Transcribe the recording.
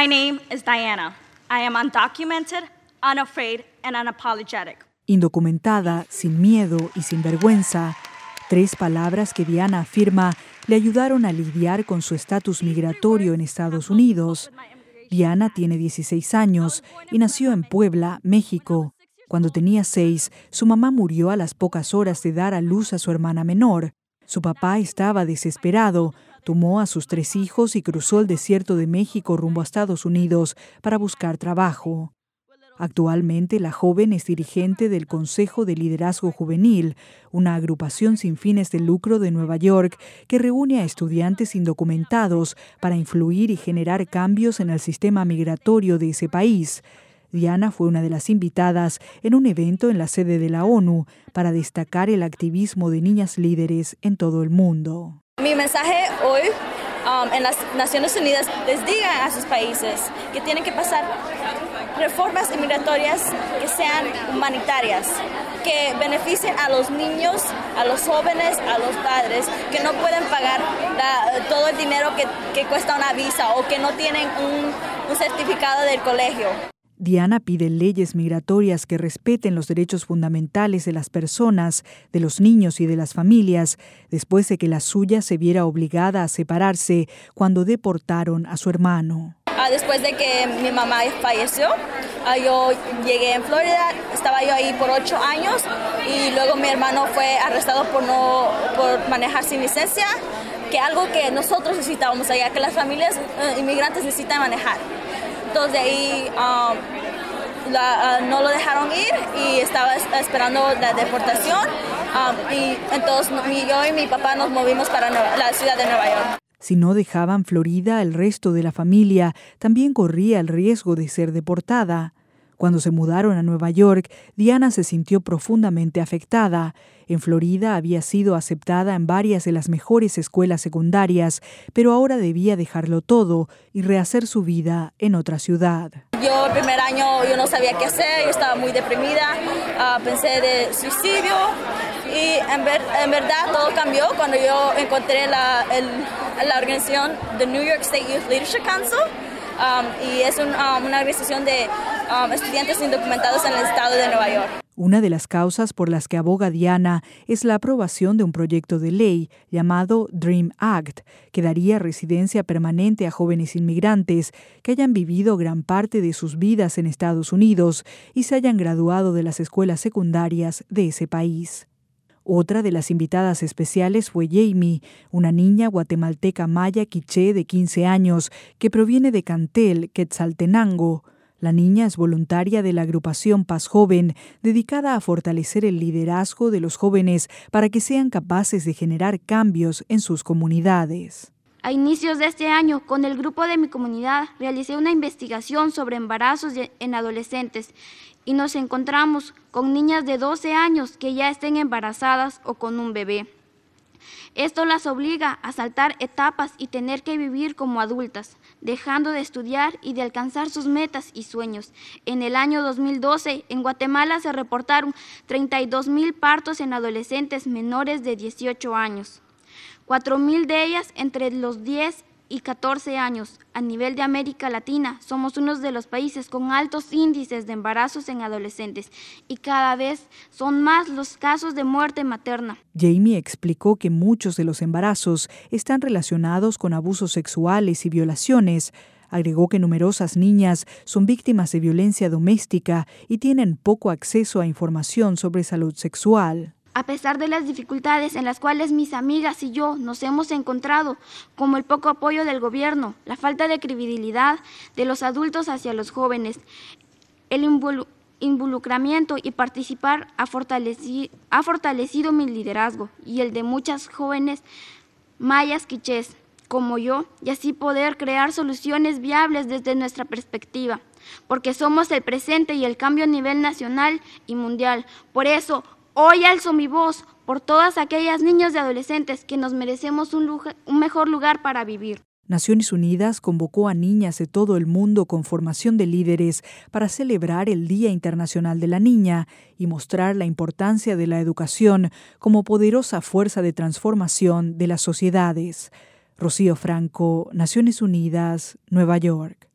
My name is Diana. I am undocumented, unafraid, and unapologetic. Indocumentada, sin miedo y sin vergüenza, tres palabras que Diana afirma le ayudaron a lidiar con su estatus migratorio en Estados Unidos. Diana tiene 16 años y nació en Puebla, México. Cuando tenía seis, su mamá murió a las pocas horas de dar a luz a su hermana menor. Su papá estaba desesperado, tomó a sus tres hijos y cruzó el desierto de México rumbo a Estados Unidos para buscar trabajo. Actualmente la joven es dirigente del Consejo de Liderazgo Juvenil, una agrupación sin fines de lucro de Nueva York que reúne a estudiantes indocumentados para influir y generar cambios en el sistema migratorio de ese país. Diana fue una de las invitadas en un evento en la sede de la ONU para destacar el activismo de niñas líderes en todo el mundo. Mi mensaje hoy um, en las Naciones Unidas les diga a sus países que tienen que pasar reformas inmigratorias que sean humanitarias, que beneficien a los niños, a los jóvenes, a los padres que no pueden pagar todo el dinero que, cuesta una visa o que no tienen un certificado del colegio. Diana pide leyes migratorias que respeten los derechos fundamentales de las personas, de los niños y de las familias, después de que la suya se viera obligada a separarse cuando deportaron a su hermano. Ah, después de que mi mamá falleció, ah, yo llegué en Florida, estaba yo ahí por ocho años y luego mi hermano fue arrestado por, no, por manejar sin licencia, que algo que nosotros necesitábamos allá, que las familias eh, inmigrantes necesitan manejar. Entonces de ahí um, uh, no lo dejaron ir y estaba esperando la deportación. Um, y entonces yo y mi papá nos movimos para la ciudad de Nueva York. Si no dejaban Florida, el resto de la familia también corría el riesgo de ser deportada. Cuando se mudaron a Nueva York, Diana se sintió profundamente afectada. En Florida había sido aceptada en varias de las mejores escuelas secundarias, pero ahora debía dejarlo todo y rehacer su vida en otra ciudad. Yo el primer año yo no sabía qué hacer, yo estaba muy deprimida, ah, pensé de suicidio y en, verdad todo cambió cuando yo encontré la, la organización The New York State Youth Leadership Council Um, y es um, una organización de um, estudiantes indocumentados en el estado de Nueva York. Una de las causas por las que aboga Diana es la aprobación de un proyecto de ley llamado Dream Act, que daría residencia permanente a jóvenes inmigrantes que hayan vivido gran parte de sus vidas en Estados Unidos y se hayan graduado de las escuelas secundarias de ese país. Otra de las invitadas especiales fue Jamie, una niña guatemalteca maya quiché de 15 años que proviene de Cantel, Quetzaltenango. La niña es voluntaria de la agrupación Paz Joven, dedicada a fortalecer el liderazgo de los jóvenes para que sean capaces de generar cambios en sus comunidades. A inicios de este año, con el grupo de mi comunidad, realicé una investigación sobre embarazos en adolescentes y nos encontramos con niñas de 12 años que ya estén embarazadas o con un bebé. Esto las obliga a saltar etapas y tener que vivir como adultas, dejando de estudiar y de alcanzar sus metas y sueños. En el año 2012, en Guatemala se reportaron 32 mil partos en adolescentes menores de 18 años. 4.000 de ellas entre los 10 y 14 años. A nivel de América Latina, somos uno de los países con altos índices de embarazos en adolescentes y cada vez son más los casos de muerte materna. Jamie explicó que muchos de los embarazos están relacionados con abusos sexuales y violaciones. Agregó que numerosas niñas son víctimas de violencia doméstica y tienen poco acceso a información sobre salud sexual. A pesar de las dificultades en las cuales mis amigas y yo nos hemos encontrado, como el poco apoyo del gobierno, la falta de credibilidad de los adultos hacia los jóvenes, el involucramiento y participar ha, ha fortalecido mi liderazgo y el de muchas jóvenes mayas quichés como yo y así poder crear soluciones viables desde nuestra perspectiva, porque somos el presente y el cambio a nivel nacional y mundial. Por eso, Hoy alzo mi voz por todas aquellas niñas y adolescentes que nos merecemos un, un, mejor lugar para vivir. Naciones Unidas convocó a niñas de todo el mundo con formación de líderes para celebrar el Día Internacional de la Niña y mostrar la importancia de la educación como poderosa fuerza de transformación de las sociedades. Rocío Franco, Naciones Unidas, Nueva York.